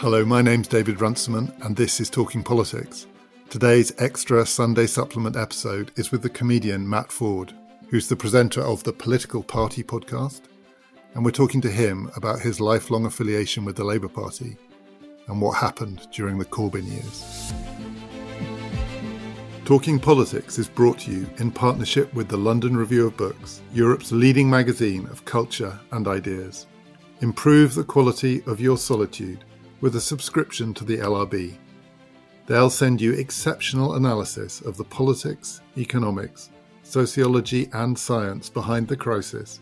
Hello, my name's David Runciman, and this is Talking Politics. Today's extra Sunday supplement episode is with the comedian Matt Forde, who's the presenter of the Political Party podcast. And we're talking to him about his lifelong affiliation with the Labour Party and what happened during the Corbyn years. Talking Politics is brought to you in partnership with the London Review of Books, Europe's leading magazine of culture and ideas. Improve the quality of your solitude with a subscription to the LRB. They'll send you exceptional analysis of the politics, economics, sociology, and science behind the crisis,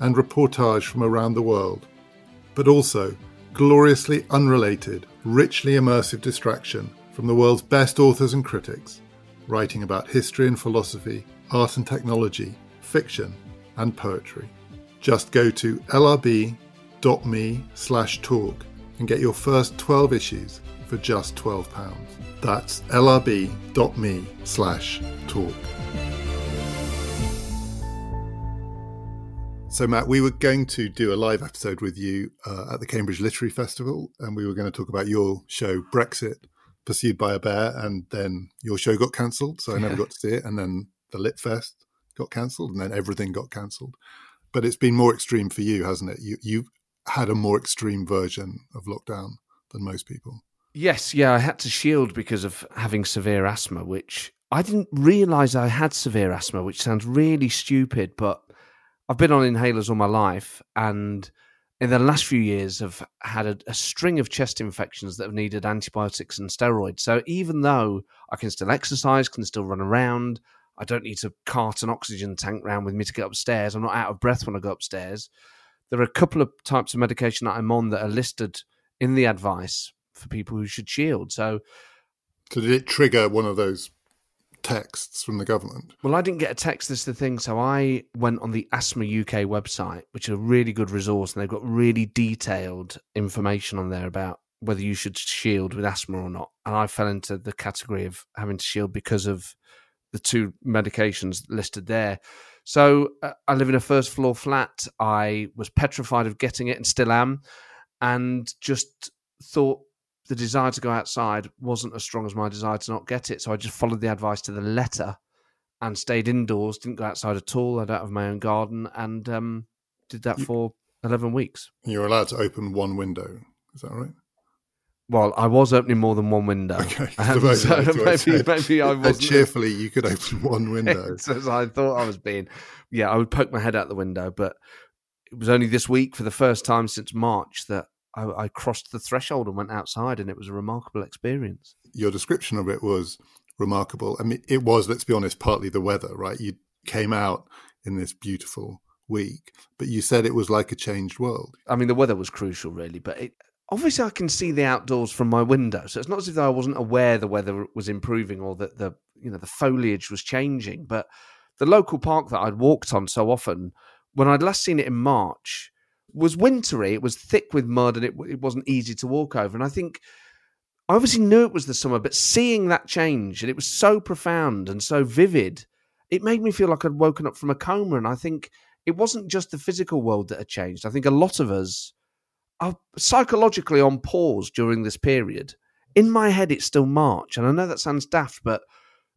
and reportage from around the world, but also gloriously unrelated, richly immersive distraction from the world's best authors and critics writing about history and philosophy, art and technology, fiction, and poetry. Just go to lrb.me slash talk and get your first 12 issues for just £12. That's lrb.me slash talk. So, Matt, we were going to do a live episode with you uh, at the Cambridge Literary Festival, and we were going to talk about your show, Brexit, Pursued by a Bear, and then your show got cancelled, so I never got to see it. And then the Lit Fest got cancelled, and then everything got cancelled. But it's been more extreme for you, hasn't it? You you had a more extreme version of lockdown than most people. Yes, yeah, I had to shield because of having severe asthma, which I didn't realize I had severe asthma, which sounds really stupid, but I've been on inhalers all my life and in the last few years have had a, a, string of chest infections that have needed antibiotics and steroids. So even though I can still exercise, can still run around, I don't need to cart an oxygen tank around with me to get upstairs. I'm not out of breath when I go upstairs. There are a couple of types of medication that I'm on that are listed in the advice for people who should shield. So, so did it trigger one of those texts from the government? Well, I didn't get a text. This is the thing. So I went on the Asthma UK website, which is a really good resource, and they've got really detailed information on there about whether you should shield with asthma or not. And I fell into the category of having to shield because of the two medications listed there. So uh, I live in a first floor flat. I was petrified of getting it and still am, and just thought the desire to go outside wasn't as strong as my desire to not get it. So I just followed the advice to the letter and stayed indoors, didn't go outside at all. I don't have my own garden and um, did that for 11 weeks. You're allowed to open one window. Is that right? Well, I was opening more than one window. Okay. Um, so maybe, said, maybe I was cheerfully you could open one window. so I thought I was being, yeah, I would poke my head out the window, but it was only this week for the first time since March that I, I crossed the threshold and went outside, and it was a remarkable experience. Your description of it was remarkable. I mean, it was, let's be honest, partly the weather, right? You came out in this beautiful week, but you said it was like a changed world. I mean, the weather was crucial, really, but it, obviously I can see the outdoors from my window, so it's not as if I wasn't aware the weather was improving or that the you know the foliage was changing. But the local park that I'd walked on so often, when I'd last seen it in March, was wintry. It was thick with mud and it, it wasn't easy to walk over. And I think I obviously knew it was the summer, but seeing that change and it was so profound and so vivid, it made me feel like I'd woken up from a coma. And I think it wasn't just the physical world that had changed. I think a lot of us are psychologically on pause during this period. In my head, it's still March. And I know that sounds daft, but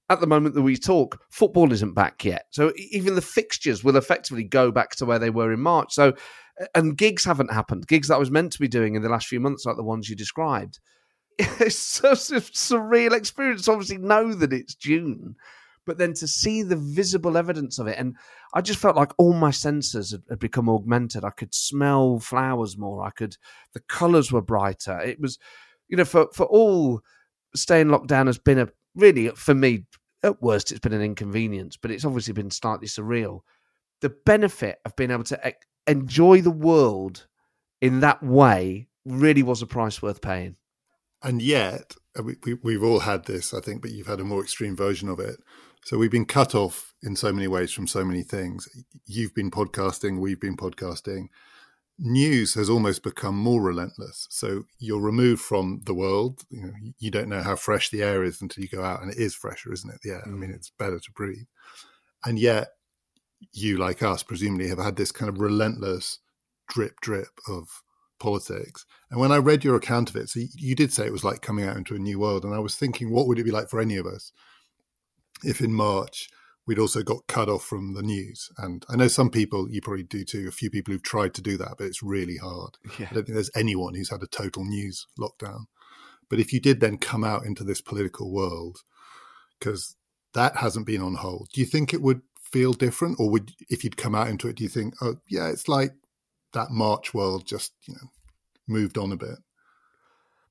at the moment that we talk, football isn't back yet. So even the fixtures will effectively go back to where they were in March. So and gigs haven't happened. Gigs that I was meant to be doing in the last few months, like the ones you described. It's such a surreal experience. Obviously, know that it's June, but then to see the visible evidence of it, and I just felt like all my senses had, had become augmented. I could smell flowers more. I could. The colours were brighter. It was, you know, for for all staying locked down has been a really for me at worst it's been an inconvenience, but it's obviously been slightly surreal. The benefit of being able to enjoy the world in that way really was a price worth paying. And yet, uh, we, we, we've all had this, I think, but you've had a more extreme version of it. So we've been cut off in so many ways from so many things. You've been podcasting, we've been podcasting. News has almost become more relentless. So you're removed from the world. You, know, you don't know how fresh the air is until you go out, and it is fresher, isn't it? The air. Mm. I mean, it's better to breathe. And yet, you, like us, presumably have had this kind of relentless drip drip of politics. And when I read your account of it, so you did say it was like coming out into a new world. And I was thinking, what would it be like for any of us if in March we'd also got cut off from the news? And I know some people, you probably do too, a few people who've tried to do that, but it's really hard. Yeah. I don't think there's anyone who's had a total news lockdown. But if you did then come out into this political world, because that hasn't been on hold, do you think it would feel different? Or would, if you'd come out into it, do you think, oh, yeah, it's like that March world just, you know, moved on a bit?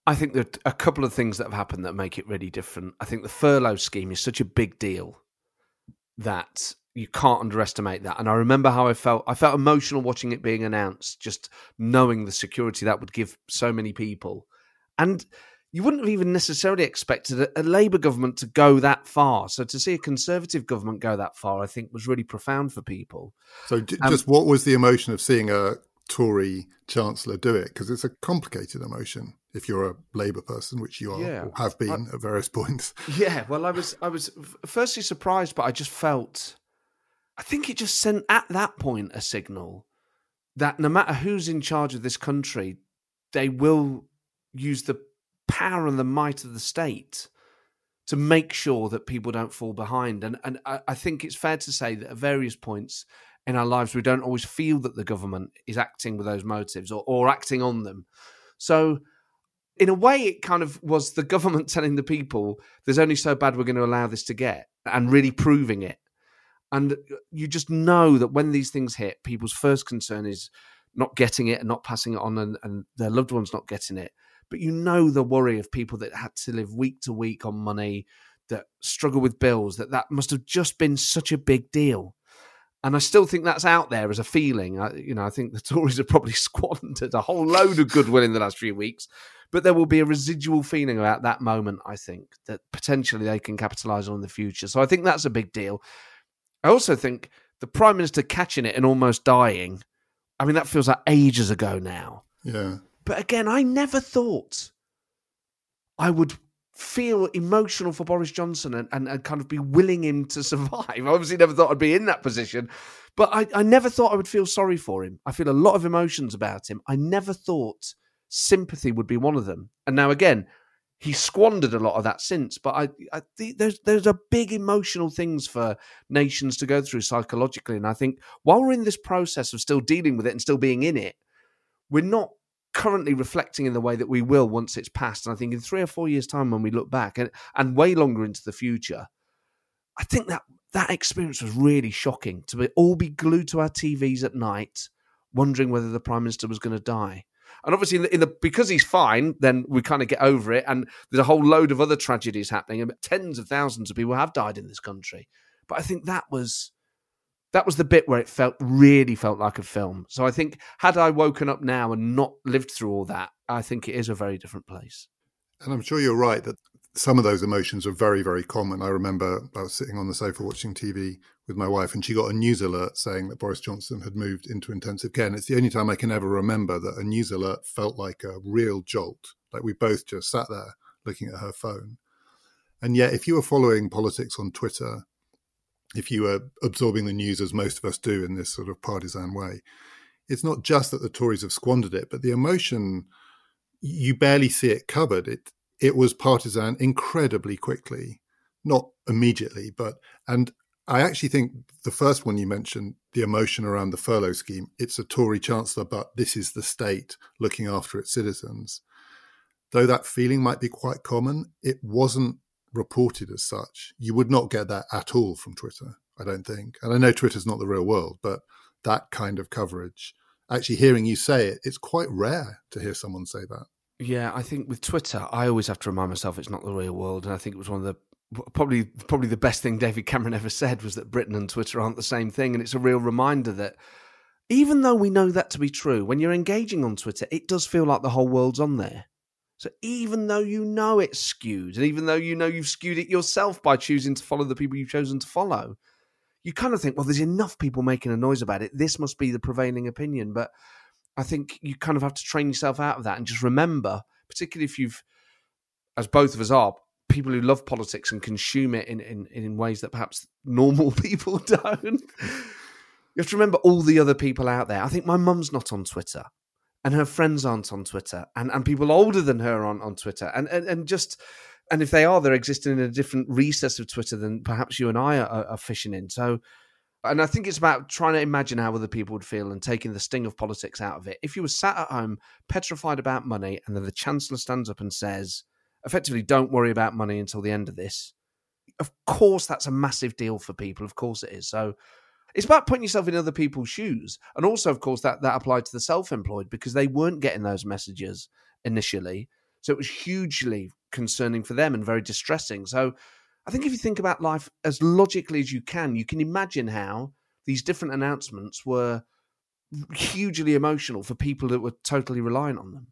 I think that a couple of things that have happened that make it really different. I think the furlough scheme is such a big deal that you can't underestimate that. And I remember how I felt. I felt emotional watching it being announced, just knowing the security that would give so many people. And you wouldn't have even necessarily expected a, a Labour government to go that far. So to see a Conservative government go that far, I think was really profound for people. So, d- um, just what was the emotion of seeing a Tory chancellor do it? Because it's a complicated emotion if you're a Labour person, which you are yeah, or have been I, at various points. Yeah, well, I was I was firstly surprised, but I just felt, I think it just sent at that point a signal that no matter who's in charge of this country, they will use the power and the might of the state to make sure that people don't fall behind. And and I, I think it's fair to say that at various points in our lives we don't always feel that the government is acting with those motives or, or acting on them. So in a way it kind of was the government telling the people there's only so bad we're going to allow this to get and really proving it. And you just know that when these things hit, people's first concern is not getting it and not passing it on and, and their loved ones not getting it but you know the worry of people that had to live week to week on money, that struggle with bills, that that must have just been such a big deal. And I still think that's out there as a feeling. I, you know, I think the Tories have probably squandered a whole load of goodwill in the last few weeks, but there will be a residual feeling about that moment. I think that potentially they can capitalise on in the future. So I think that's a big deal. I also think the prime minister catching it and almost dying. I mean, that feels like ages ago now. Yeah. But again, I never thought I would feel emotional for Boris Johnson and, and, and, kind of be willing him to survive. I obviously never thought I'd be in that position, but I, I never thought I would feel sorry for him. I feel a lot of emotions about him. I never thought sympathy would be one of them. And now again, he squandered a lot of that since. But I, I think there's there's a big emotional things for nations to go through psychologically, and I think while we're in this process of still dealing with it and still being in it, we're not currently reflecting in the way that we will once it's passed. And I think in three or four years' time, when we look back and, and way longer into the future, I think that that experience was really shocking to be, all be glued to our TVs at night, wondering whether the prime minister was going to die. And obviously, in the, in the, because he's fine, then we kind of get over it. And there's a whole load of other tragedies happening, and tens of thousands of people have died in this country. But I think that was that was the bit where it felt really felt like a film. So I think had I woken up now and not lived through all that, I think it is a very different place. And I'm sure you're right that some of those emotions are very, very common. I remember I was sitting on the sofa watching TV with my wife, and she got a news alert saying that Boris Johnson had moved into intensive care. And it's the only time I can ever remember that a news alert felt like a real jolt. Like we both just sat there looking at her phone. And yet, if you were following politics on Twitter if you are absorbing the news as most of us do in this sort of partisan way, it's not just that the Tories have squandered it, but the emotion you barely see it covered. It it was partisan incredibly quickly, not immediately, but and I actually think the first one you mentioned, the emotion around the furlough scheme, it's a Tory chancellor, but this is the state looking after its citizens. Though that feeling might be quite common, it wasn't reported as such. You would not get that at all from Twitter, I don't think. And I know Twitter's not the real world, but that kind of coverage, actually hearing you say it, it's quite rare to hear someone say that. Yeah, I think with Twitter, I always have to remind myself it's not the real world, and I think it was one of the probably probably the best thing David Cameron ever said was that Britain and Twitter aren't the same thing, and it's a real reminder that even though we know that to be true, when you're engaging on Twitter, it does feel like the whole world's on there. So even though you know it's skewed, and even though you know you've skewed it yourself by choosing to follow the people you've chosen to follow, you kind of think, well, there's enough people making a noise about it. This must be the prevailing opinion. But I think you kind of have to train yourself out of that and just remember, particularly if you've, as both of us are, people who love politics and consume it in, in, in ways that perhaps normal people don't. you have to remember all the other people out there. I think my mum's not on Twitter and her friends aren't on Twitter, and, and people older than her on, on Twitter, and, and and just and if they are, they're existing in a different recess of Twitter than perhaps you and I are, are fishing in. So, and I think it's about trying to imagine how other people would feel and taking the sting of politics out of it. If you were sat at home petrified about money, and then the Chancellor stands up and says, effectively, don't worry about money until the end of this. Of course, that's a massive deal for people. Of course, it is. So, it's about putting yourself in other people's shoes, and also, of course, that that applied to the self-employed because they weren't getting those messages initially. So it was hugely concerning for them and very distressing. So I think if you think about life as logically as you can, you can imagine how these different announcements were hugely emotional for people that were totally reliant on them.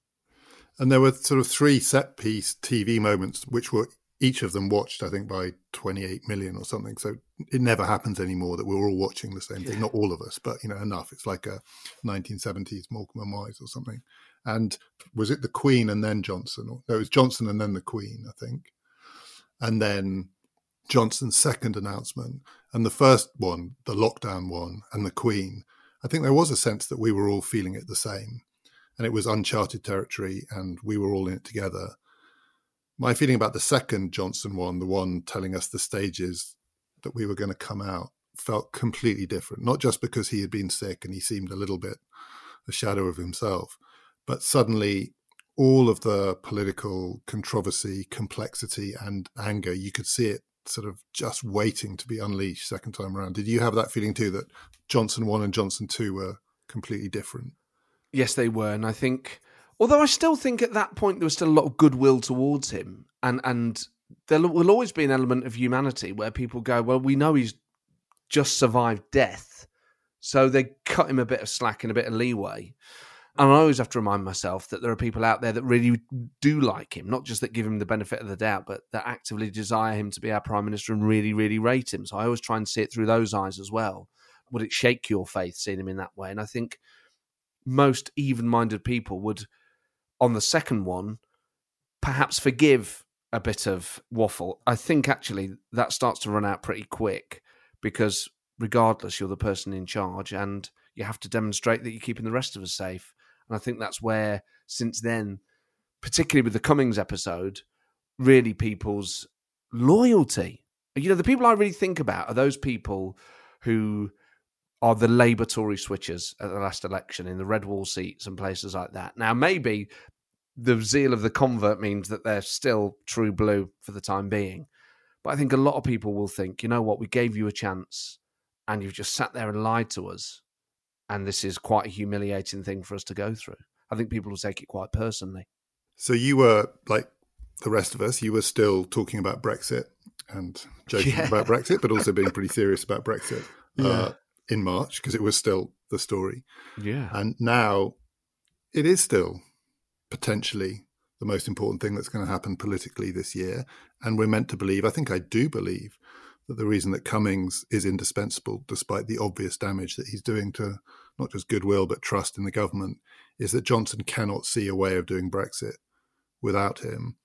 And there were sort of three set piece TV moments, which were each of them watched, I think, by 28 million or something. So it never happens anymore that we're all watching the same yeah. thing. Not all of us, but you know, enough. It's like a 1970s Morecambe and Wise or something. And was it the Queen and then Johnson? Or, no, it was Johnson and then the Queen, I think. And then Johnson's second announcement and the first one, the lockdown one, and the Queen. I think there was a sense that we were all feeling it the same. And it was uncharted territory and we were all in it together my feeling about the second Johnson one, the one telling us the stages that we were going to come out, felt completely different. Not just because he had been sick and he seemed a little bit a shadow of himself, but suddenly all of the political controversy, complexity, and anger, you could see it sort of just waiting to be unleashed second time around. Did you have that feeling too that Johnson 1 and Johnson 2 were completely different? Yes, they were. And I think Although I still think at that point there was still a lot of goodwill towards him, and and there will always be an element of humanity where people go, well, we know he's just survived death, so they cut him a bit of slack and a bit of leeway. And I always have to remind myself that there are people out there that really do like him, not just that give him the benefit of the doubt, but that actively desire him to be our prime minister and really, really rate him. So I always try and see it through those eyes as well. Would it shake your faith seeing him in that way? And I think most even minded people would on the second one, perhaps forgive a bit of waffle. I think actually that starts to run out pretty quick because regardless, you're the person in charge and you have to demonstrate that you're keeping the rest of us safe. And I think that's where, since then, particularly with the Cummings episode, really people's loyalty. You know, the people I really think about are those people who are the Labour Tory switchers at the last election in the red wall seats and places like that. Now, maybe the zeal of the convert means that they're still true blue for the time being. But I think a lot of people will think, you know what, we gave you a chance and you've just sat there and lied to us. And this is quite a humiliating thing for us to go through. I think people will take it quite personally. So you were like the rest of us, you were still talking about Brexit and joking yeah. about Brexit, but also being pretty serious about Brexit. Yeah. Uh, in March because it was still the story. Yeah. And now it is still potentially the most important thing that's going to happen politically this year. And we're meant to believe, I think I do believe, that the reason that Cummings is indispensable, despite the obvious damage that he's doing to not just goodwill but trust in the government, is that Johnson cannot see a way of doing Brexit without him.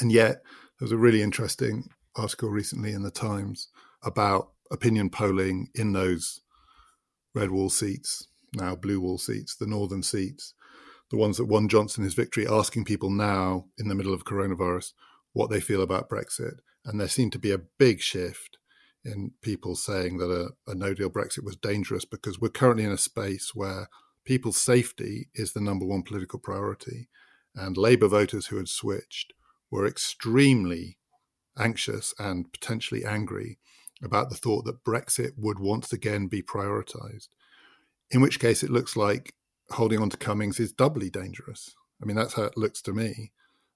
And yet, there was a really interesting article recently in the Times about opinion polling in those red wall seats, now blue wall seats, the northern seats, the ones that won Johnson his victory, asking people now in the middle of coronavirus what they feel about Brexit. And there seemed to be a big shift in people saying that a, a no deal Brexit was dangerous because we're currently in a space where people's safety is the number one political priority. And Labour voters who had switched were extremely anxious and potentially angry about the thought that Brexit would once again be prioritised. In which case, it looks like holding on to Cummings is doubly dangerous. I mean, that's how it looks to me.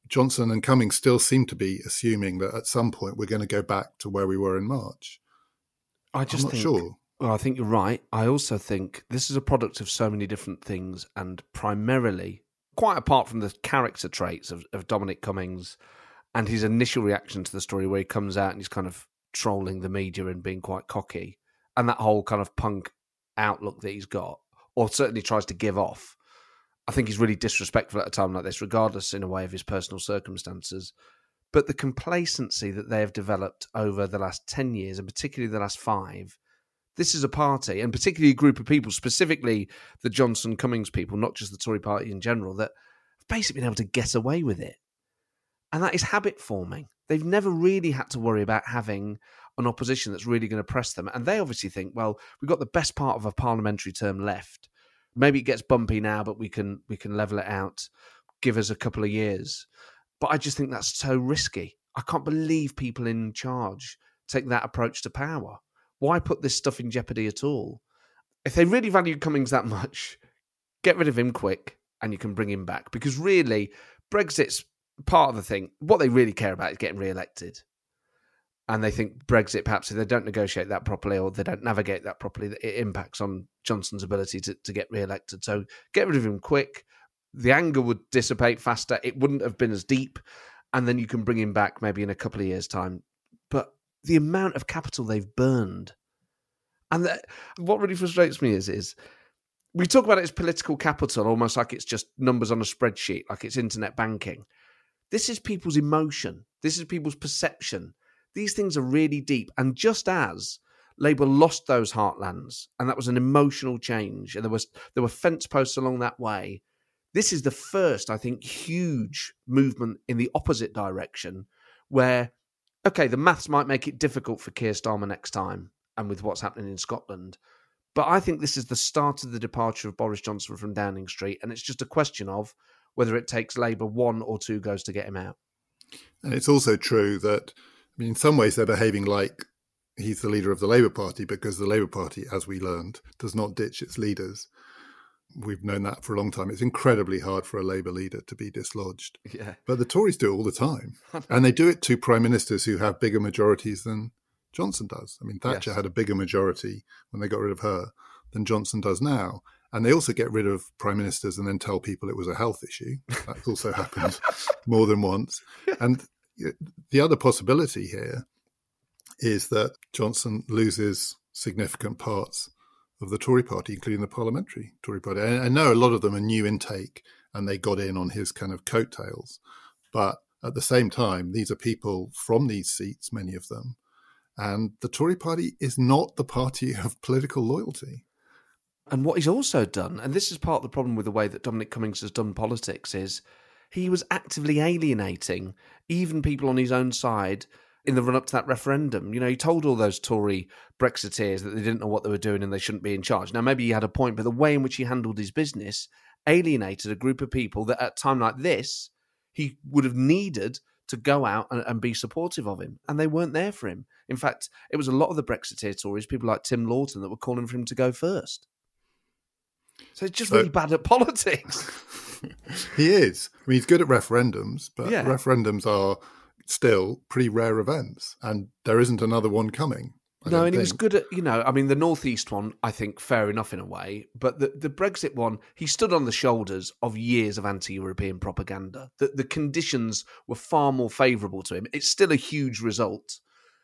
Johnson and Cummings still seem to be assuming that at some point we're going to go back to where we were in March. I just I'm not think, sure. Well, I think you're right. I also think this is a product of so many different things, and primarily, quite apart from the character traits of, of Dominic Cummings and his initial reaction to the story, where he comes out and he's kind of trolling the media and being quite cocky, and that whole kind of punk outlook that he's got, or certainly tries to give off. I think he's really disrespectful at a time like this, regardless in a way of his personal circumstances. But the complacency that they have developed over the last 10 years, and particularly the last five, This is a party, and particularly a group of people, specifically the Johnson Cummings people, not just the Tory party in general, that have basically been able to get away with it. And that is habit forming. They've never really had to worry about having an opposition that's really going to press them. And they obviously think, well, we've got the best part of a parliamentary term left. Maybe it gets bumpy now, but we can we can level it out. Give us a couple of years. But I just think that's so risky. I can't believe people in charge take that approach to power. Why put this stuff in jeopardy at all? If they really value Cummings that much, get rid of him quick and you can bring him back. Because really, Brexit's part of the thing. What they really care about is getting re elected and they think Brexit, perhaps if they don't negotiate that properly or they don't navigate that properly, it impacts on Johnson's ability to, to get re-elected. So get rid of him quick. The anger would dissipate faster. It wouldn't have been as deep, and then you can bring him back maybe in a couple of years' time. But the amount of capital they've burned, and what really frustrates me is is we talk about it as political capital, almost like it's just numbers on a spreadsheet, like it's internet banking. This is people's emotion. This is people's perception these things are really deep. And just as Labour lost those heartlands, and that was an emotional change, and there was there were fence posts along that way. This is the first, I think, huge movement in the opposite direction, where okay, the maths might make it difficult for Keir Starmer next time, and with what's happening in Scotland. But I think this is the start of the departure of Boris Johnson from Downing Street, and it's just a question of whether it takes Labour one or two goes to get him out. And it's also true that I mean, in some ways, they're behaving like he's the leader of the Labour Party because the Labour Party, as we learned, does not ditch its leaders. We've known that for a long time. It's incredibly hard for a Labour leader to be dislodged. Yeah. But the Tories do it all the time. and they do it to prime ministers who have bigger majorities than Johnson does. I mean, Thatcher yes. had a bigger majority when they got rid of her than Johnson does now. And they also get rid of prime ministers and then tell people it was a health issue. That's also happened more than once. And the other possibility here is that Johnson loses significant parts of the Tory party, including the parliamentary Tory party. I, I know a lot of them are new intake and they got in on his kind of coattails. But at the same time, these are people from these seats, many of them. And the Tory party is not the party of political loyalty. And what he's also done, and this is part of the problem with the way that Dominic Cummings has done politics, is he was actively alienating even people on his own side in the run up to that referendum. You know, he told all those Tory Brexiteers that they didn't know what they were doing and they shouldn't be in charge. Now, maybe he had a point, but the way in which he handled his business alienated a group of people that at a time like this, he would have needed to go out and, and, be supportive of him. And they weren't there for him. In fact, it was a lot of the Brexiteer Tories, people like Tim Loughton, that were calling for him to go first. So it's just so, really bad at politics. he is. I mean, he's good at referendums, but yeah. referendums are still pretty rare events, and there isn't another one coming. I no, and think. he was good at you know. I mean, the northeast one, I think, fair enough in a way, but the the Brexit one, he stood on the shoulders of years of anti-European propaganda. The the conditions were far more favourable to him. It's still a huge result,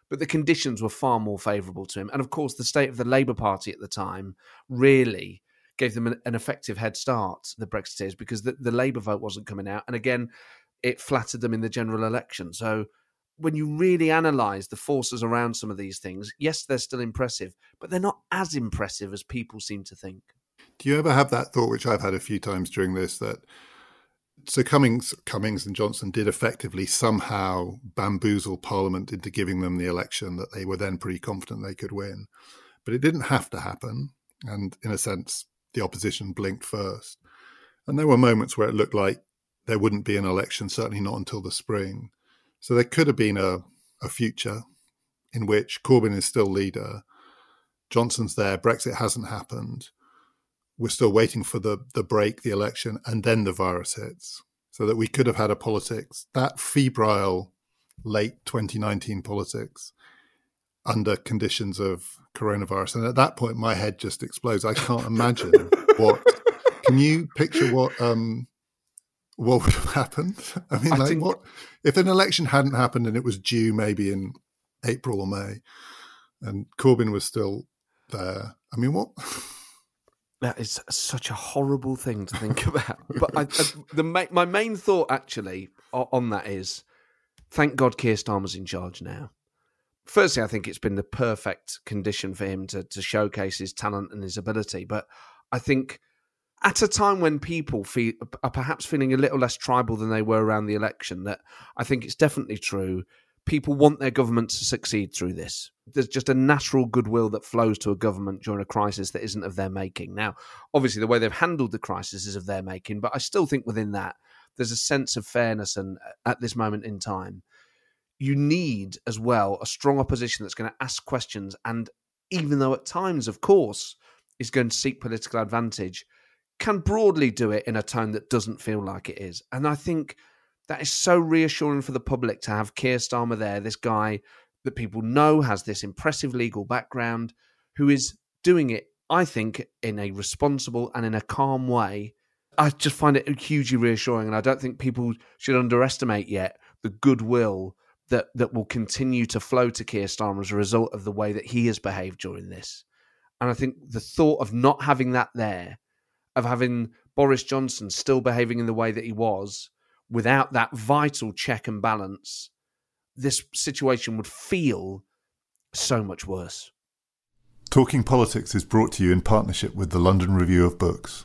but the conditions were far more favourable to him. And of course, the state of the Labour Party at the time really gave them an, an effective head start, the Brexiteers, because the, the Labour vote wasn't coming out. And again, it flattered them in the general election. So when you really analyse the forces around some of these things, yes, they're still impressive, but they're not as impressive as people seem to think. Do you ever have that thought, which I've had a few times during this, that so Cummings, Cummings and Johnson did effectively somehow bamboozle Parliament into giving them the election that they were then pretty confident they could win, but it didn't have to happen. And in a sense, the opposition blinked first. And there were moments where it looked like there wouldn't be an election, certainly not until the spring. So there could have been a, a future in which Corbyn is still leader, Johnson's there, Brexit hasn't happened. We're still waiting for the, the break, the election, and then the virus hits. So that we could have had a politics, that febrile late 2019 politics under conditions of coronavirus. And at that point, my head just explodes. I can't imagine what. Can you picture what um, what would have happened? I mean, I like think... what if an election hadn't happened and it was due maybe in April or May, and Corbyn was still there? I mean, what? That is such a horrible thing to think about. but I, I, the my main thought actually on that is, thank God Keir Starmer's in charge now firstly, I think it's been the perfect condition for him to to showcase his talent and his ability. But I think at a time when people feel are perhaps feeling a little less tribal than they were around the election, that I think it's definitely true. People want their government to succeed through this. There's just a natural goodwill that flows to a government during a crisis that isn't of their making. Now, obviously, the way they've handled the crisis is of their making, but I still think within that there's a sense of fairness and uh, at this moment in time you need as well a strong opposition that's going to ask questions and even though at times of course is going to seek political advantage can broadly do it in a tone that doesn't feel like it is. And i think that is so reassuring for the public to have Keir Starmer there this guy that people know has this impressive legal background who is doing it i think in a responsible and in a calm way. I just find it hugely reassuring and i don't think people should underestimate yet the goodwill that that will continue to flow to Keir Starmer as a result of the way that he has behaved during this. And I think the thought of not having that there, of having Boris Johnson still behaving in the way that he was, without that vital check and balance, this situation would feel so much worse. Talking Politics is brought to you in partnership with the London Review of Books.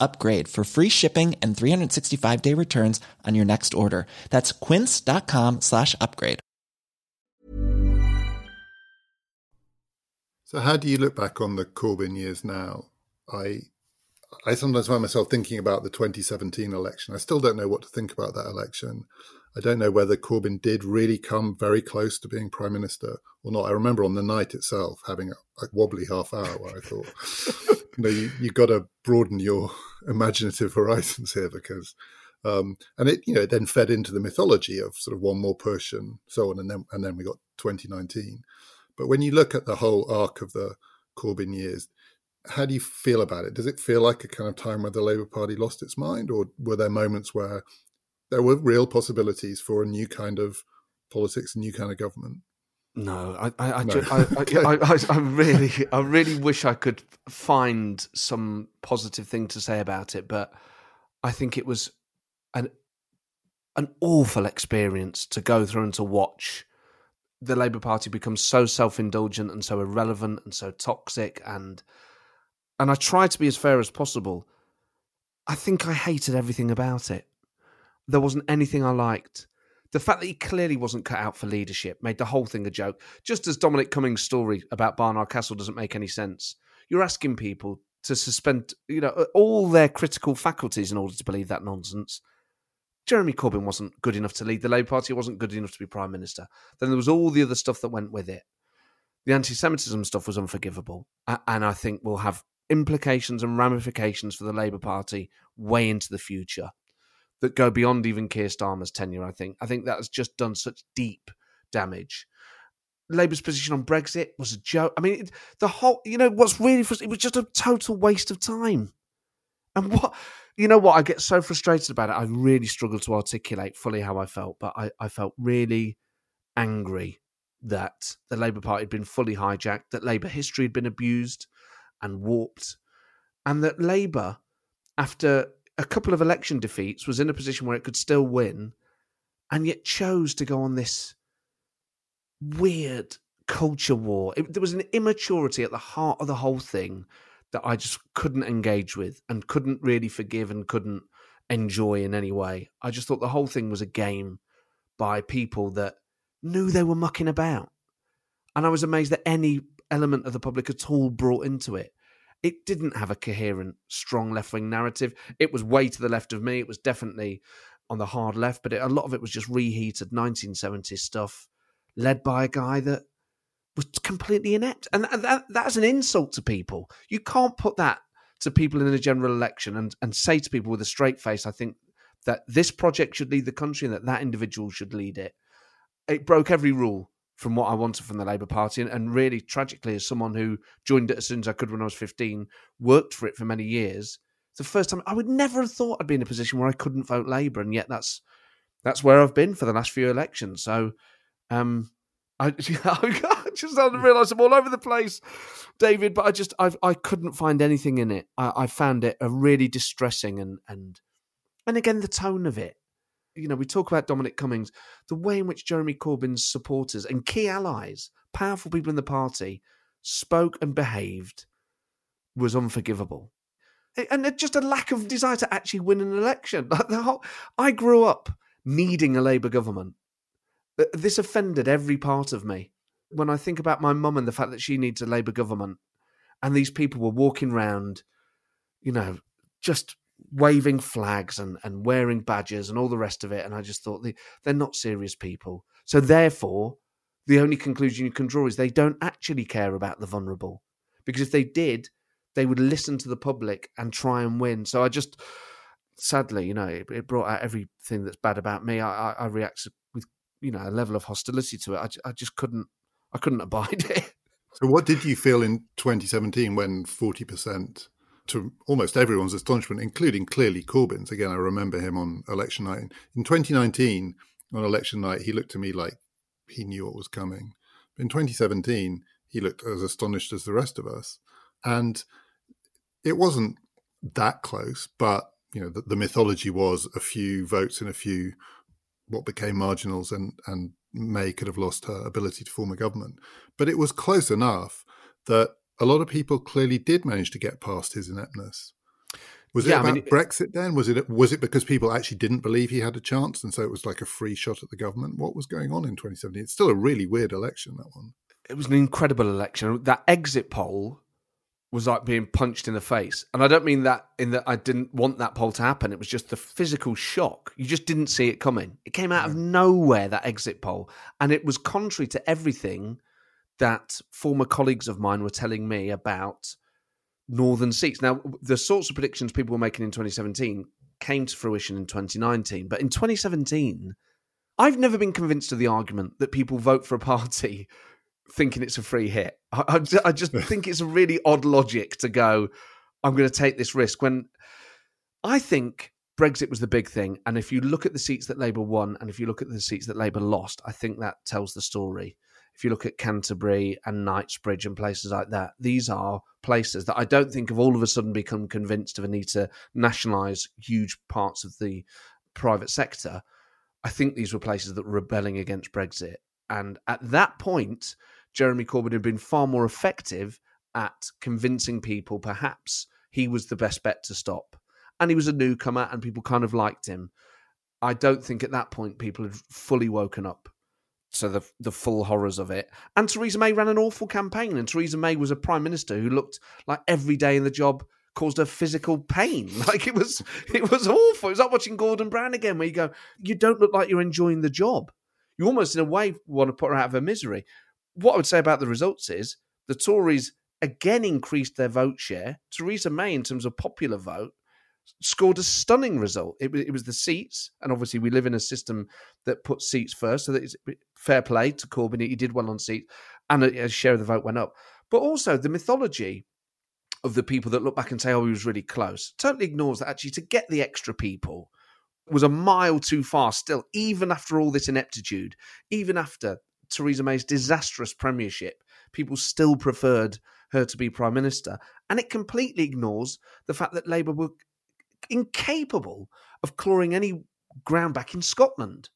upgrade for free shipping and 365 day returns on your next order. That's quince.com slash upgrade. So how do you look back on the Corbyn years now? I I sometimes find myself thinking about the 2017 election. I still don't know what to think about that election. I don't know whether Corbyn did really come very close to being prime minister or not. I remember on the night itself having a, a wobbly half hour where I thought, you know, you, you got to broaden your imaginative horizons here because, um, and it, you know, it then fed into the mythology of sort of one more push and so on, and then and then we got 2019. But when you look at the whole arc of the Corbyn years, how do you feel about it? Does it feel like a kind of time where the Labour Party lost its mind, or were there moments where there were real possibilities for a new kind of politics, a new kind of government? No, I, I, I, no. Just, I, okay. I, I, I, really, I really wish I could find some positive thing to say about it, but I think it was an an awful experience to go through and to watch the Labour Party become so self indulgent and so irrelevant and so toxic, and and I tried to be as fair as possible. I think I hated everything about it. There wasn't anything I liked the fact that he clearly wasn't cut out for leadership made the whole thing a joke. Just as Dominic Cummings' story about Barnard Castle doesn't make any sense. You're asking people to suspend, you know, all their critical faculties in order to believe that nonsense. Jeremy Corbyn wasn't good enough to lead the Labour Party. He wasn't good enough to be Prime Minister. Then there was all the other stuff that went with it. The anti-Semitism stuff was unforgivable, and I think will have implications and ramifications for the Labour Party way into the future that go beyond even Keir Starmer's tenure. I think. I think that has just done such deep damage. Labour's position on Brexit was a joke. I mean, the whole, you know, what's really it was just a total waste of time. And what, you know what, I get so frustrated about it. I really struggle to articulate fully how I felt, but I, I felt really angry that the Labour Party had been fully hijacked, that Labour history had been abused and warped, and that Labour, after a couple of election defeats, was in a position where it could still win, and yet chose to go on this weird culture war. It, there was an immaturity at the heart of the whole thing that I just couldn't engage with and couldn't really forgive and couldn't enjoy in any way. I just thought the whole thing was a game by people that knew they were mucking about. And I was amazed that any element of the public at all brought into it it didn't have a coherent, strong left wing narrative. It was way to the left of me. It was definitely on the hard left, but it, a lot of it was just reheated 1970s stuff, led by a guy that was completely inept. And that, that, that's an insult to people. You can't put that to people in a general election and, and say to people with a straight face, I think that this project should lead the country and that that individual should lead it. It broke every rule from what I wanted from the Labour Party. And, and, really, tragically, as someone who joined it as soon as I could when I was 15, worked for it for many years, the first time I would never have thought I'd be in a position where I couldn't vote Labour. And yet that's that's where I've been for the last few elections. So um, I, I just started to realise I'm all over the place, David. But I just I I couldn't find anything in it. I, I found it a really distressing and and and again the tone of it you know, we talk about Dominic Cummings, the way in which Jeremy Corbyn's supporters and key allies, powerful people in the party, spoke and behaved was unforgivable. And just a lack of desire to actually win an election. Whole, I grew up needing a Labour government. This offended every part of me. When I think about my mum and the fact that she needs a Labour government, and these people were walking round, you know, just waving flags and, and wearing badges and all the rest of it. And I just thought they, they're not serious people. So therefore, the only conclusion you can draw is they don't actually care about the vulnerable. Because if they did, they would listen to the public and try and win. So I just, sadly, you know, it, it brought out everything that's bad about me. I, I, I reacted with, you know, a level of hostility to it. I, I just couldn't, I couldn't abide it. So what did you feel in 2017 when 40% to almost everyone's astonishment, including clearly Corbyn's. Again, I remember him on election night. In 2019, on election night, he looked to me like he knew what was coming. In 2017, he looked as astonished as the rest of us. And it wasn't that close, but you know, the, the mythology was a few votes in a few what became marginals and, and May could have lost her ability to form a government. But it was close enough that a lot of people clearly did manage to get past his ineptness. Was yeah, it about I mean, Brexit then? Was it was it because people actually didn't believe he had a chance, and so it was like a free shot at the government? What was going on in 2017? It's still a really weird election. That one. It was an incredible election. That exit poll was like being punched in the face, and I don't mean that in that I didn't want that poll to happen. It was just the physical shock. You just didn't see it coming. It came out yeah. of nowhere. That exit poll, and it was contrary to everything that former colleagues of mine were telling me about northern seats. Now, the sorts of predictions people were making in 2017 came to fruition in 2019, but in 2017, I've never been convinced of the argument that people vote for a party thinking it's a free hit. I, I, I just think it's a really odd logic to go, I'm going to take this risk when I think Brexit was the big thing. And if you look at the seats that Labour won and if you look at the seats that Labour lost, I think that tells the story if you look at Canterbury and Knightsbridge and places like that, these are places that I don't think have all of a sudden become convinced of a need to nationalise huge parts of the private sector. I think these were places that were rebelling against Brexit. And at that point, Jeremy Corbyn had been far more effective at convincing people perhaps he was the best bet to stop. And he was a newcomer and people kind of liked him. I don't think at that point people had fully woken up so the the full horrors of it. And Theresa May ran an awful campaign, and Theresa May was a prime minister who looked like every day in the job caused her physical pain. Like it was it was awful. It was like watching Gordon Brown again, where you go, you don't look like you're enjoying the job. You almost in a way want to put her out of her misery. What I would say about the results is the Tories again increased their vote share. Theresa May, in terms of popular vote, scored a stunning result. It, it, was the seats, and obviously we live in a system that puts seats first, so that it's fair play to Corbyn. He did well on seats, and a share of the vote went up. But also the mythology of the people that look back and say, "Oh, he was really close," totally ignores that actually to get the extra people was a mile too far. Still, even after all this ineptitude, even after Theresa May's disastrous premiership, people still preferred her to be prime minister, and it completely ignores the fact that Labour were incapable of clawing any ground back in Scotland.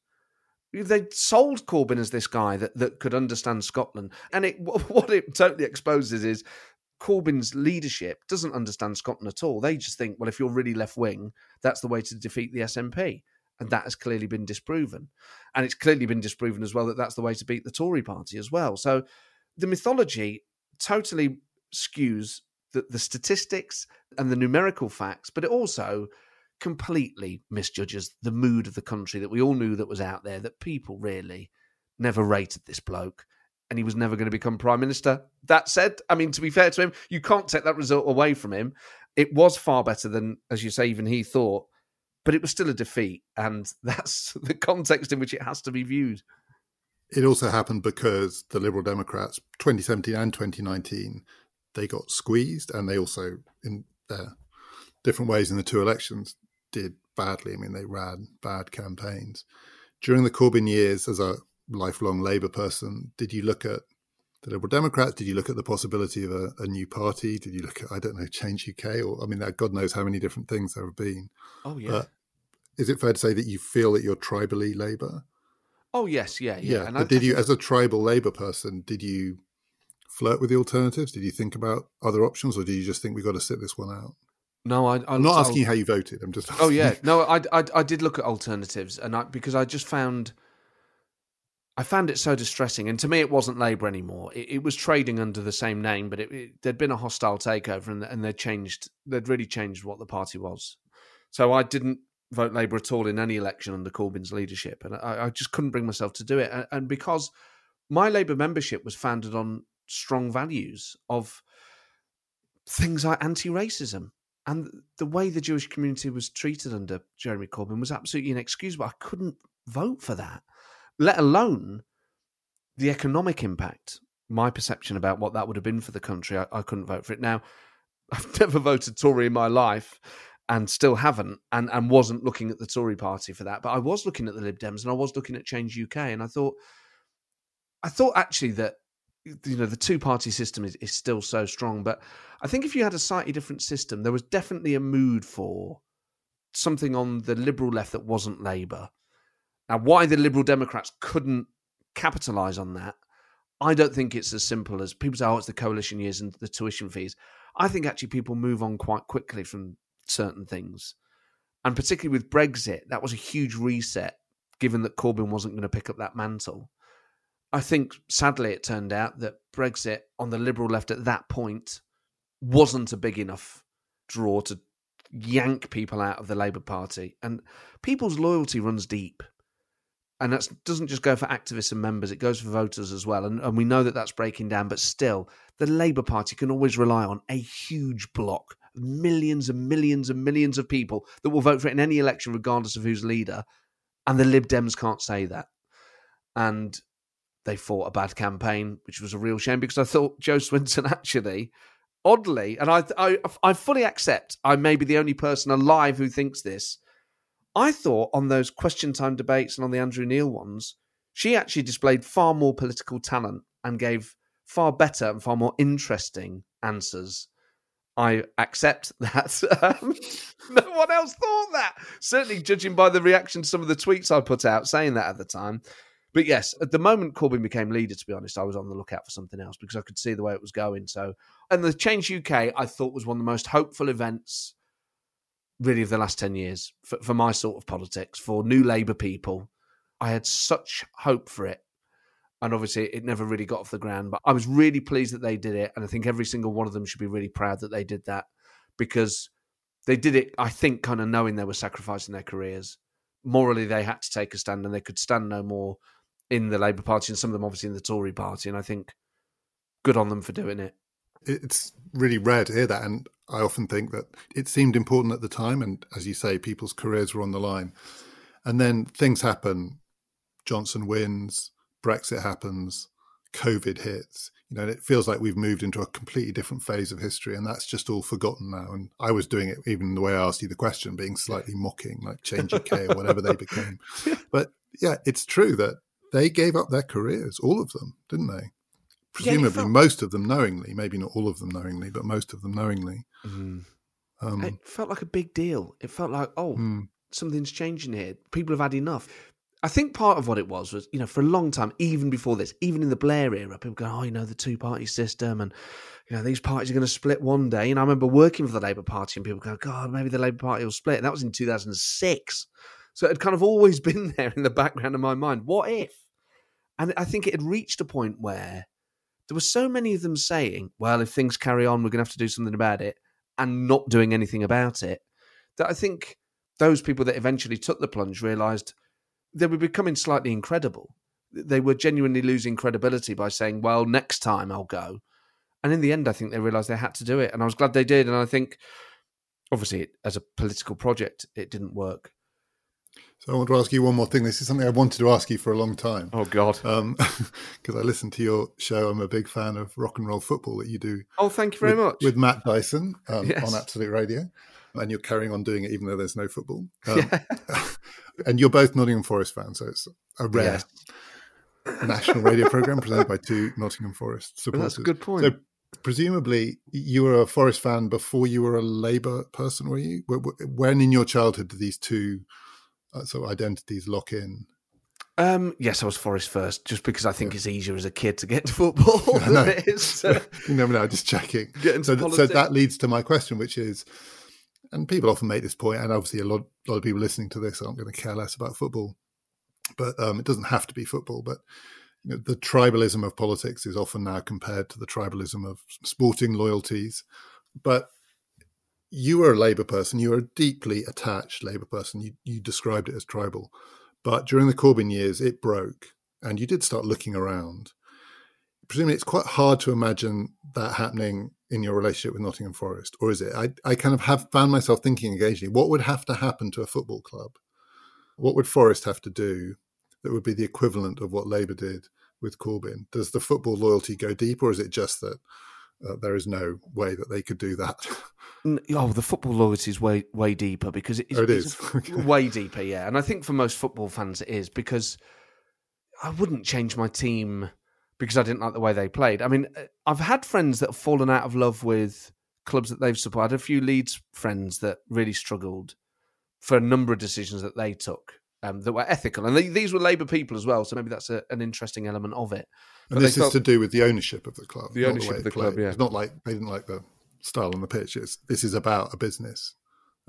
They sold Corbyn as this guy that, that could understand Scotland. And it what it totally exposes is Corbyn's leadership doesn't understand Scotland at all. They just think, well, if you're really left wing, that's the way to defeat the SNP. And that has clearly been disproven. And it's clearly been disproven as well that that's the way to beat the Tory party as well. So the mythology totally skews the, the statistics and the numerical facts, but it also completely misjudges the mood of the country that we all knew that was out there, that people really never rated this bloke and he was never going to become prime minister. That said, I mean, to be fair to him, you can't take that result away from him. It was far better than, as you say, even he thought, but it was still a defeat. And that's the context in which it has to be viewed it also happened because the Liberal Democrats, 2017 and 2019, they got squeezed, and they also, in their different ways in the two elections, did badly. I mean, they ran bad campaigns. During the Corbyn years, as a lifelong Labour person, did you look at the Liberal Democrats? Did you look at the possibility of a, a, new party? Did you look at, I don't know, Change UK? Or, I mean, God knows how many different things there have been. Oh, yeah. But is it fair to say that you feel that you're tribally Labour? Oh, yes, yeah, yeah. yeah. And but I, did I you, as a tribal Labour person, did you flirt with the alternatives? Did you think about other options, or did you just think we've got to sit this one out? No, I, am not asking you how you voted. I'm just. Asking. Oh yeah, no, I, I, I did look at alternatives, and I because I just found I found it so distressing. And to me, it wasn't Labour anymore. It, it was trading under the same name, but it, it, there'd been a hostile takeover, and, and they'd changed. They'd really changed what the party was. So I didn't vote Labour at all in any election under Corbyn's leadership, and I, I just couldn't bring myself to do it. And, and because my Labour membership was founded on strong values of things like anti-racism, and the way the Jewish community was treated under Jeremy Corbyn was absolutely inexcusable. I couldn't vote for that let alone the economic impact. My perception about what that would have been for the country, I, I couldn't vote for it. Now, I've never voted Tory in my life and still haven't and, and wasn't looking at the Tory party for that. But I was looking at the Lib Dems and I was looking at Change UK and I thought I thought actually that you know the two party system is, is still so strong. But I think if you had a slightly different system, there was definitely a mood for something on the liberal left that wasn't Labour. Now, why the Liberal Democrats couldn't capitalise on that, I don't think it's as simple as people say, oh, it's the coalition years and the tuition fees. I think actually people move on quite quickly from certain things. And particularly with Brexit, that was a huge reset, given that Corbyn wasn't going to pick up that mantle. I think, sadly, it turned out that Brexit on the Liberal left at that point wasn't a big enough draw to yank people out of the Labour Party. And people's loyalty runs deep and that doesn't just go for activists and members; it goes for voters as well. And, and we know that that's breaking down, but still, the Labour Party can always rely on a huge block, millions and millions and millions of people that will vote for it in any election, regardless of who's leader. And the Lib Dems can't say that. And they fought a bad campaign, which was a real shame because I thought Jo Swinson actually, oddly, and I, I, I fully accept I may be the only person alive who thinks this I thought on those question time debates and on the Andrew Neil ones, she actually displayed far more political talent and gave far better and far more interesting answers. I accept that. Um, no one else thought that. Certainly, judging by the reaction to some of the tweets I put out saying that at the time. But yes, at the moment Corbyn became leader, to be honest, I was on the lookout for something else because I could see the way it was going. So, and the Change UK, I thought was one of the most hopeful events really of the last 10 years for, for my sort of politics, for new Labour people. I had such hope for it. And obviously, it never really got off the ground. But I was really pleased that they did it. And I think every single one of them should be really proud that they did that because they did it, I think, kind of knowing they were sacrificing their careers. Morally, they had to take a stand and they could stand no more in the Labour Party and some of them obviously in the Tory Party. And I think good on them for doing it. It's really rare to hear that. And I often think that it seemed important at the time, and as you say, people's careers were on the line. And then things happen. Johnson wins, Brexit happens, COVID hits. You know, it feels like we've moved into a completely different phase of history, and that's just all forgotten now. And I was doing it even the way I asked you the question, being slightly mocking, like Change UK or whatever they became. But yeah, it's true that they gave up their careers, all of them, didn't they? presumably yeah, felt... most of them knowingly, maybe not all of them knowingly, but most of them knowingly. Mm. Um, it felt like a big deal. It felt like, oh, mm. something's changing here. People have had enough. I think part of what it was was, you know, for a long time, even before this, even in the Blair era, people go, oh, you know, the two party system and, you know, these parties are going to split one day. And I remember working for the Labour Party and people go, God, maybe the Labour Party will split. And that was in 2006. So it had kind of always been there in the background of my mind. What if? And I think it had reached a point where there were so many of them saying, well, if things carry on, we're going to have to do something about it, and not doing anything about it, that I think those people that eventually took the plunge realized they were becoming slightly incredible. They were genuinely losing credibility by saying, well, next time I'll go. And in the end, I think they realized they had to do it. And I was glad they did. And I think, obviously, as a political project, it didn't work. So I want to ask you one more thing. This is something I wanted to ask you for a long time. Oh God, because um, I listen to your show. I'm a big fan of rock and roll football that you do. Oh, thank you very with, much. With Matt Dyson um, yes. on Absolute Radio, and you're carrying on doing it even though there's no football. Um, and you're both Nottingham Forest fans, so it's a rare yes. national radio program presented by two Nottingham Forest supporters. Well, that's a good point. So presumably you were a Forest fan before you were a Labour person, were you? When in your childhood did these two uh, of identities lock in? Um, yes, I was Forest first, just because I think yeah. it's easier as a kid to get to football than it is. You never know, just checking. So, so, that leads to my question, which is, and people often make this point, and obviously a lot, a lot of people listening to this aren't going to care less about football, but um, it doesn't have to be football. But you know, the tribalism of politics is often now compared to the tribalism of sporting loyalties. But you are a Labour person. You are a deeply attached Labour person. You, you described it as tribal. But during the Corbyn years, it broke, and you did start looking around. Presumably, it's quite hard to imagine that happening in your relationship with Nottingham Forest, or is it? I, I kind of have found myself thinking occasionally, what would have to happen to a football club? What would Forest have to do that would be the equivalent of what Labour did with Corbyn? Does the football loyalty go deep, or is it just that uh, there is no way that they could do that? Oh, the football loyalty is way way deeper because it is, oh, it is. way deeper, yeah. And I think for most football fans, it is because I wouldn't change my team because I didn't like the way they played. I mean, uh, I've had friends that have fallen out of love with clubs that they've supported. a few Leeds friends that really struggled for a number of decisions that they took um, that were ethical, and they, these were Labour people as well. So maybe that's a, an interesting element of it. But and this felt, is to do with the ownership of the club, the ownership the of the club. Yeah, it's not like they didn't like the style on the pitch. It's, this is about a business.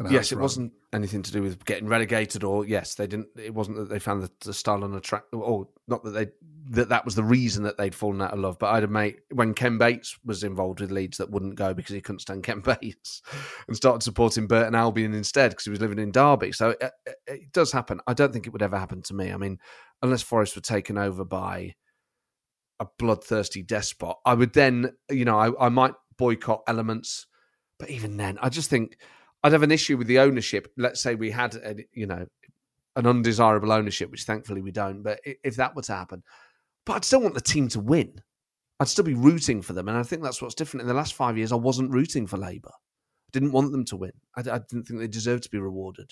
Yes, it run. wasn't anything to do with getting relegated, or yes, they didn't. It wasn't that they found the, the style unattractive, or not that they that that was the reason that they'd fallen out of love. But I had a mate when Ken Bates was involved with Leeds that wouldn't go because he couldn't stand Ken Bates, and started supporting Burton Albion instead because he was living in Derby. So it, it, it does happen. I don't think it would ever happen to me. I mean, unless Forest were taken over by a bloodthirsty despot, I would then, you know, I, I might boycott elements. But even then, I just think I'd have an issue with the ownership. Let's say we had, a, you know, an undesirable ownership, which thankfully we don't. But if that were to happen, but I'd still want the team to win. I'd still be rooting for them, and I think that's what's different. In the last five years, I wasn't rooting for Labour. I didn't want them to win. I, I didn't think they deserved to be rewarded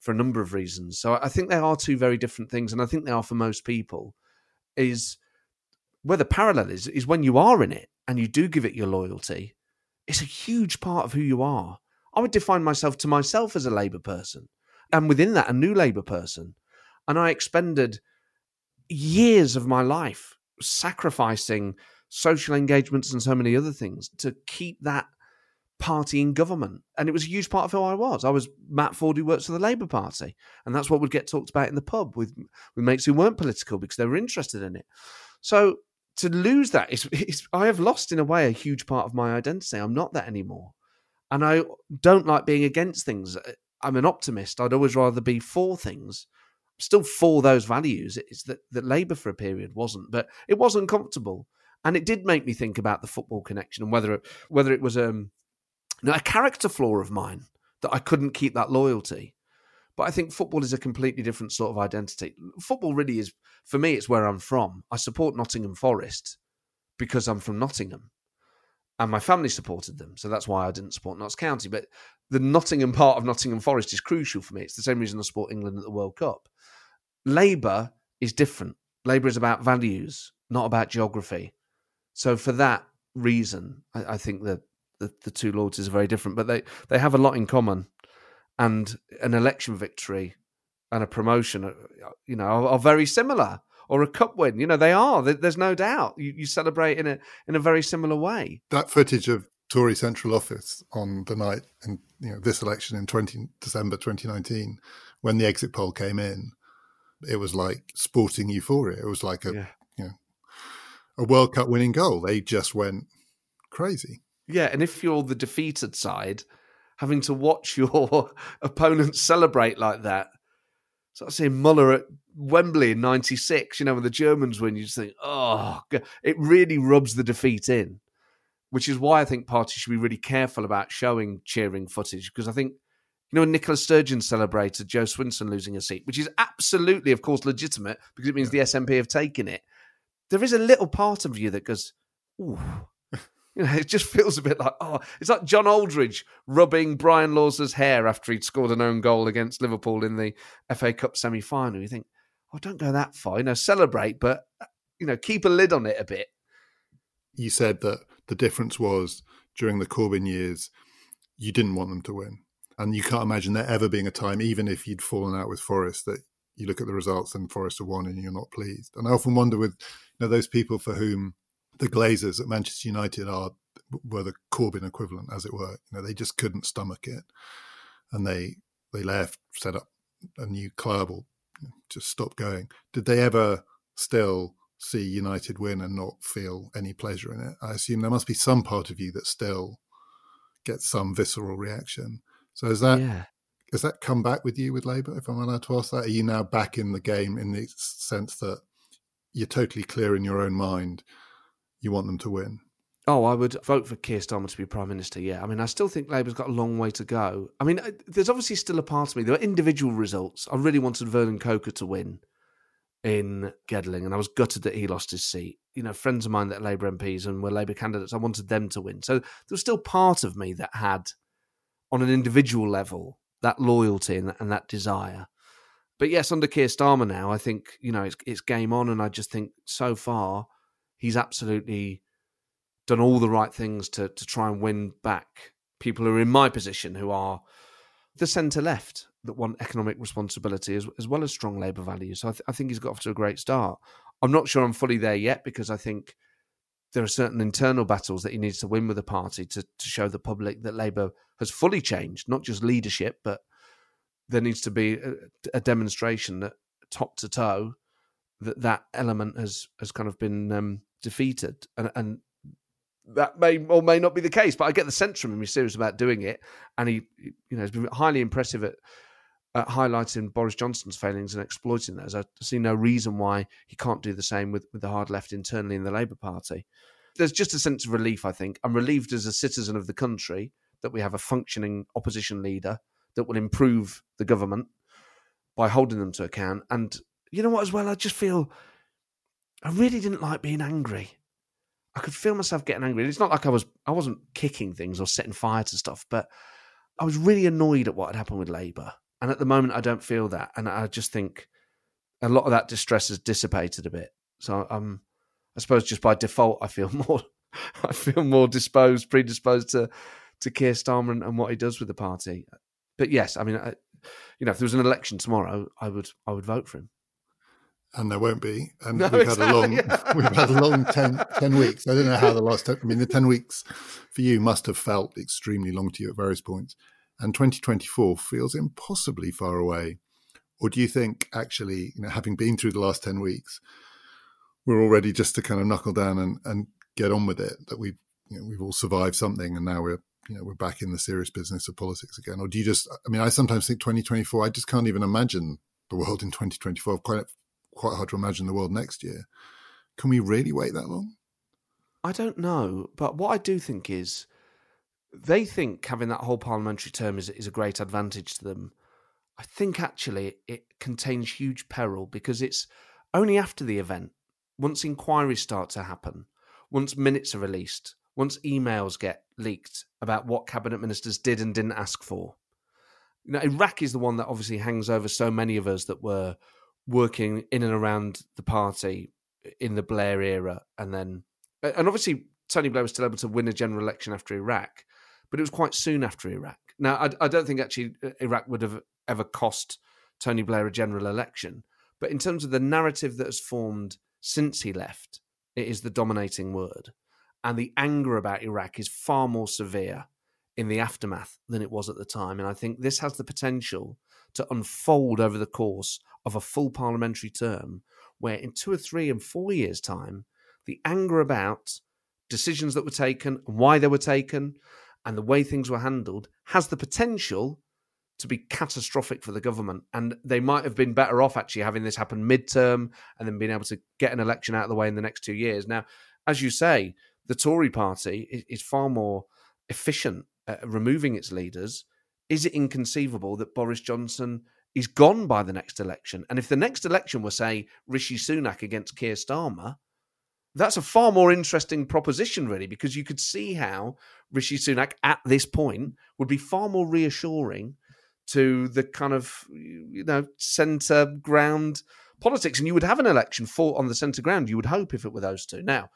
for a number of reasons. So I think they are two very different things, and I think they are for most people. Is where the parallel is is when you are in it and you do give it your loyalty, it's a huge part of who you are. I would define myself to myself as a Labour person, and within that, a new Labour person. And I expended years of my life sacrificing social engagements and so many other things to keep that party in government. And it was a huge part of who I was. I was Matt Forde who works for the Labour Party. And that's what would get talked about in the pub with, with mates who weren't political because they were interested in it. So to lose that is I have lost in a way a huge part of my identity. I'm not that anymore, and I don't like being against things. I'm an optimist. I'd always rather be for things. Still for those values. It's that that Labour for a period wasn't, but it was uncomfortable, and it did make me think about the football connection and whether it, whether it was um, a character flaw of mine that I couldn't keep that loyalty. But I think football is a completely different sort of identity. Football really is, for me, it's where I'm from. I support Nottingham Forest because I'm from Nottingham and my family supported them. So that's why I didn't support Notts County. But the Nottingham part of Nottingham Forest is crucial for me. It's the same reason I support England at the World Cup. Labour is different. Labour is about values, not about geography. So for that reason, I, I think that the, the two loyalties are very different, but they, they have a lot in common and an election victory and a promotion, uh, you know, are, are very similar. Or a cup win, you know, they are. There's no doubt. You, you celebrate in a in a very similar way. That footage of Tory central office on the night in you know this election in 20 December 2019 when the exit poll came in it was like sporting euphoria it was like a yeah. you know a world cup winning goal they just went crazy yeah and if you're the defeated side having to watch your opponents celebrate like that. So I see Möller at Wembley in '96. You know, when the Germans win, you just think, oh, God. it really rubs the defeat in. Which is why I think parties should be really careful about showing cheering footage because I think You know, when Nicola Sturgeon celebrated Jo Swinson losing a seat, which is absolutely, of course, legitimate because it means yeah. the SNP have taken it. There is a little part of you that goes, ooh. You know, it just feels a bit like, oh, it's like John Aldridge rubbing Brian Laws's hair after he'd scored an own goal against Liverpool in the FA Cup semi final. You think, oh, don't go that far. You know, celebrate, but, uh, you know, keep a lid on it a bit. You said that the difference was during the Corbyn years, you didn't want them to win. And you can't imagine there ever being a time, even if you'd fallen out with Forest, that you look at the results and Forest have won and you're not pleased. And I often wonder with you know those people for whom the Glazers at Manchester United are were the Corbyn equivalent, as it were. You know, they just couldn't stomach it, and they they left, set up a new club, or just stop going. Did they ever still see United win and not feel any pleasure in it? I assume there must be some part of you that still gets some visceral reaction. So is that yeah. has that come back with you with Labour? If I'm allowed to ask that, are you now back in the game in the sense that you're totally clear in your own mind you want them to win? Oh, I would vote for Keir Starmer to be Prime Minister, yeah. I mean, I still think Labour's got a long way to go. I mean, uh, there's obviously still a part of me. There were individual results. I really wanted Vernon Coaker to win in Gedling, and I was gutted that he lost his seat. You know, friends of mine that are Labour MPs and were Labour candidates, I wanted them to win. So there was still part of me that had, on an individual level, that loyalty and that, and that desire. But yes, under Keir Starmer now, I think, you know, it's, it's game on, and I just think so far he's absolutely done all the right things to to try and win back people who are in my position who are the centre left that want economic responsibility as, as well as strong labour values. So I, th- I, think he's got off to a great start. I'm not sure I'm fully there yet because I think there are certain internal battles that he needs to win with the party to, to show the public that Labour has fully changed, not just leadership, but there needs to be a, a demonstration that top to toe that that element has has kind of been um, defeated, and, and that may or may not be the case. But I get the sense from him he's serious about doing it, and he, you know, has been highly impressive at, at highlighting Boris Johnson's failings and exploiting those. I see no reason why he can't do the same with, with the hard left internally in the Labour Party. There's just a sense of relief. I think I'm relieved as a citizen of the country that we have a functioning opposition leader that will improve the government by holding them to account. And you know what, as well, I just feel I really didn't like being angry. I could feel myself getting angry. It's not like I was I wasn't kicking things or setting fire to stuff, but I was really annoyed at what had happened with Labour. And at the moment I don't feel that. And I just think a lot of that distress has dissipated a bit. So I suppose just by default I feel more I feel more disposed, predisposed to to Keir Starmer and, and what he does with the party. But yes, I mean, I, you know, if there was an election tomorrow, I would I would vote for him and there won't be. And no, we've exactly, had a long, yeah. we've had a long 10, 10, weeks. I don't know how the last. 10, I mean, the ten weeks for you must have felt extremely long to you at various points, and twenty twenty four feels impossibly far away. Or do you think actually, you know, having been through the last ten weeks, we're all ready just to kind of knuckle down and, and get on with it? That we've you know, we've all survived something, and now we're you know we're back in the serious business of politics again. Or do you just? I mean, I sometimes think twenty twenty four. I just can't even imagine the world in twenty twenty four. Quite quite hard to imagine the world next year. Can we really wait that long? I don't know, but what I do think is they think having that whole parliamentary term is is a great advantage to them. I think actually it contains huge peril because it's only after the event, once inquiries start to happen, once minutes are released, once emails get leaked about what cabinet ministers did and didn't ask for. You know, Iraq is the one that obviously hangs over so many of us that were working in and around the party in the Blair era, and then and obviously Tony Blair was still able to win a general election after Iraq, but it was quite soon after Iraq. Now, I, I don't think actually uh, Iraq would have ever cost Tony Blair a general election, but in terms of the narrative that has formed since he left, it is the dominating word, and the anger about Iraq is far more severe in the aftermath than it was at the time, and I think this has the potential to unfold over the course of a full parliamentary term, where in two or three and four years' time, the anger about decisions that were taken, and why they were taken, and the way things were handled has the potential to be catastrophic for the government. And they might have been better off actually having this happen midterm and then being able to get an election out of the way in the next two years. Now, as you say, the Tory party is, far more efficient at removing its leaders is it inconceivable that Boris Johnson is gone by the next election? And if the next election were, say, Rishi Sunak against Keir Starmer, that's a far more interesting proposition, really, because you could see how Rishi Sunak at this point would be far more reassuring to the kind of you know centre ground politics, and you would have an election fought on the centre ground. You would hope if it were those two. Now,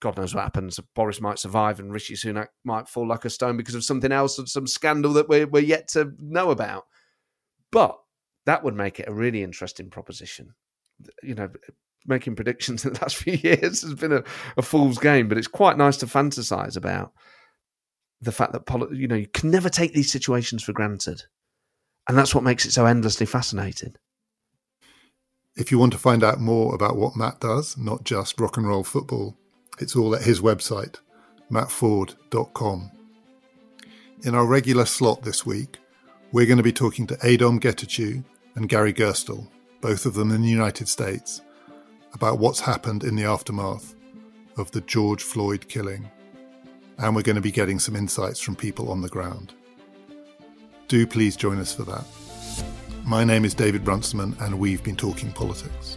God knows what happens. Boris might survive, and Rishi Sunak might fall like a stone because of something else, some scandal that we're, we're yet to know about. But that would make it a really interesting proposition. You know, making predictions in the last few years has been a, a fool's game, but it's quite nice to fantasize about the fact that you know you can never take these situations for granted, and that's what makes it so endlessly fascinating. If you want to find out more about what Matt does, not just rock and roll football, it's all at his website, mattforde.com. In our regular slot this week, we're going to be talking to Adom Getachew and Gary Gerstle, both of them in the United States, about what's happened in the aftermath of the George Floyd killing. And we're going to be getting some insights from people on the ground. Do please join us for that. My name is David Runciman, and we've been talking politics.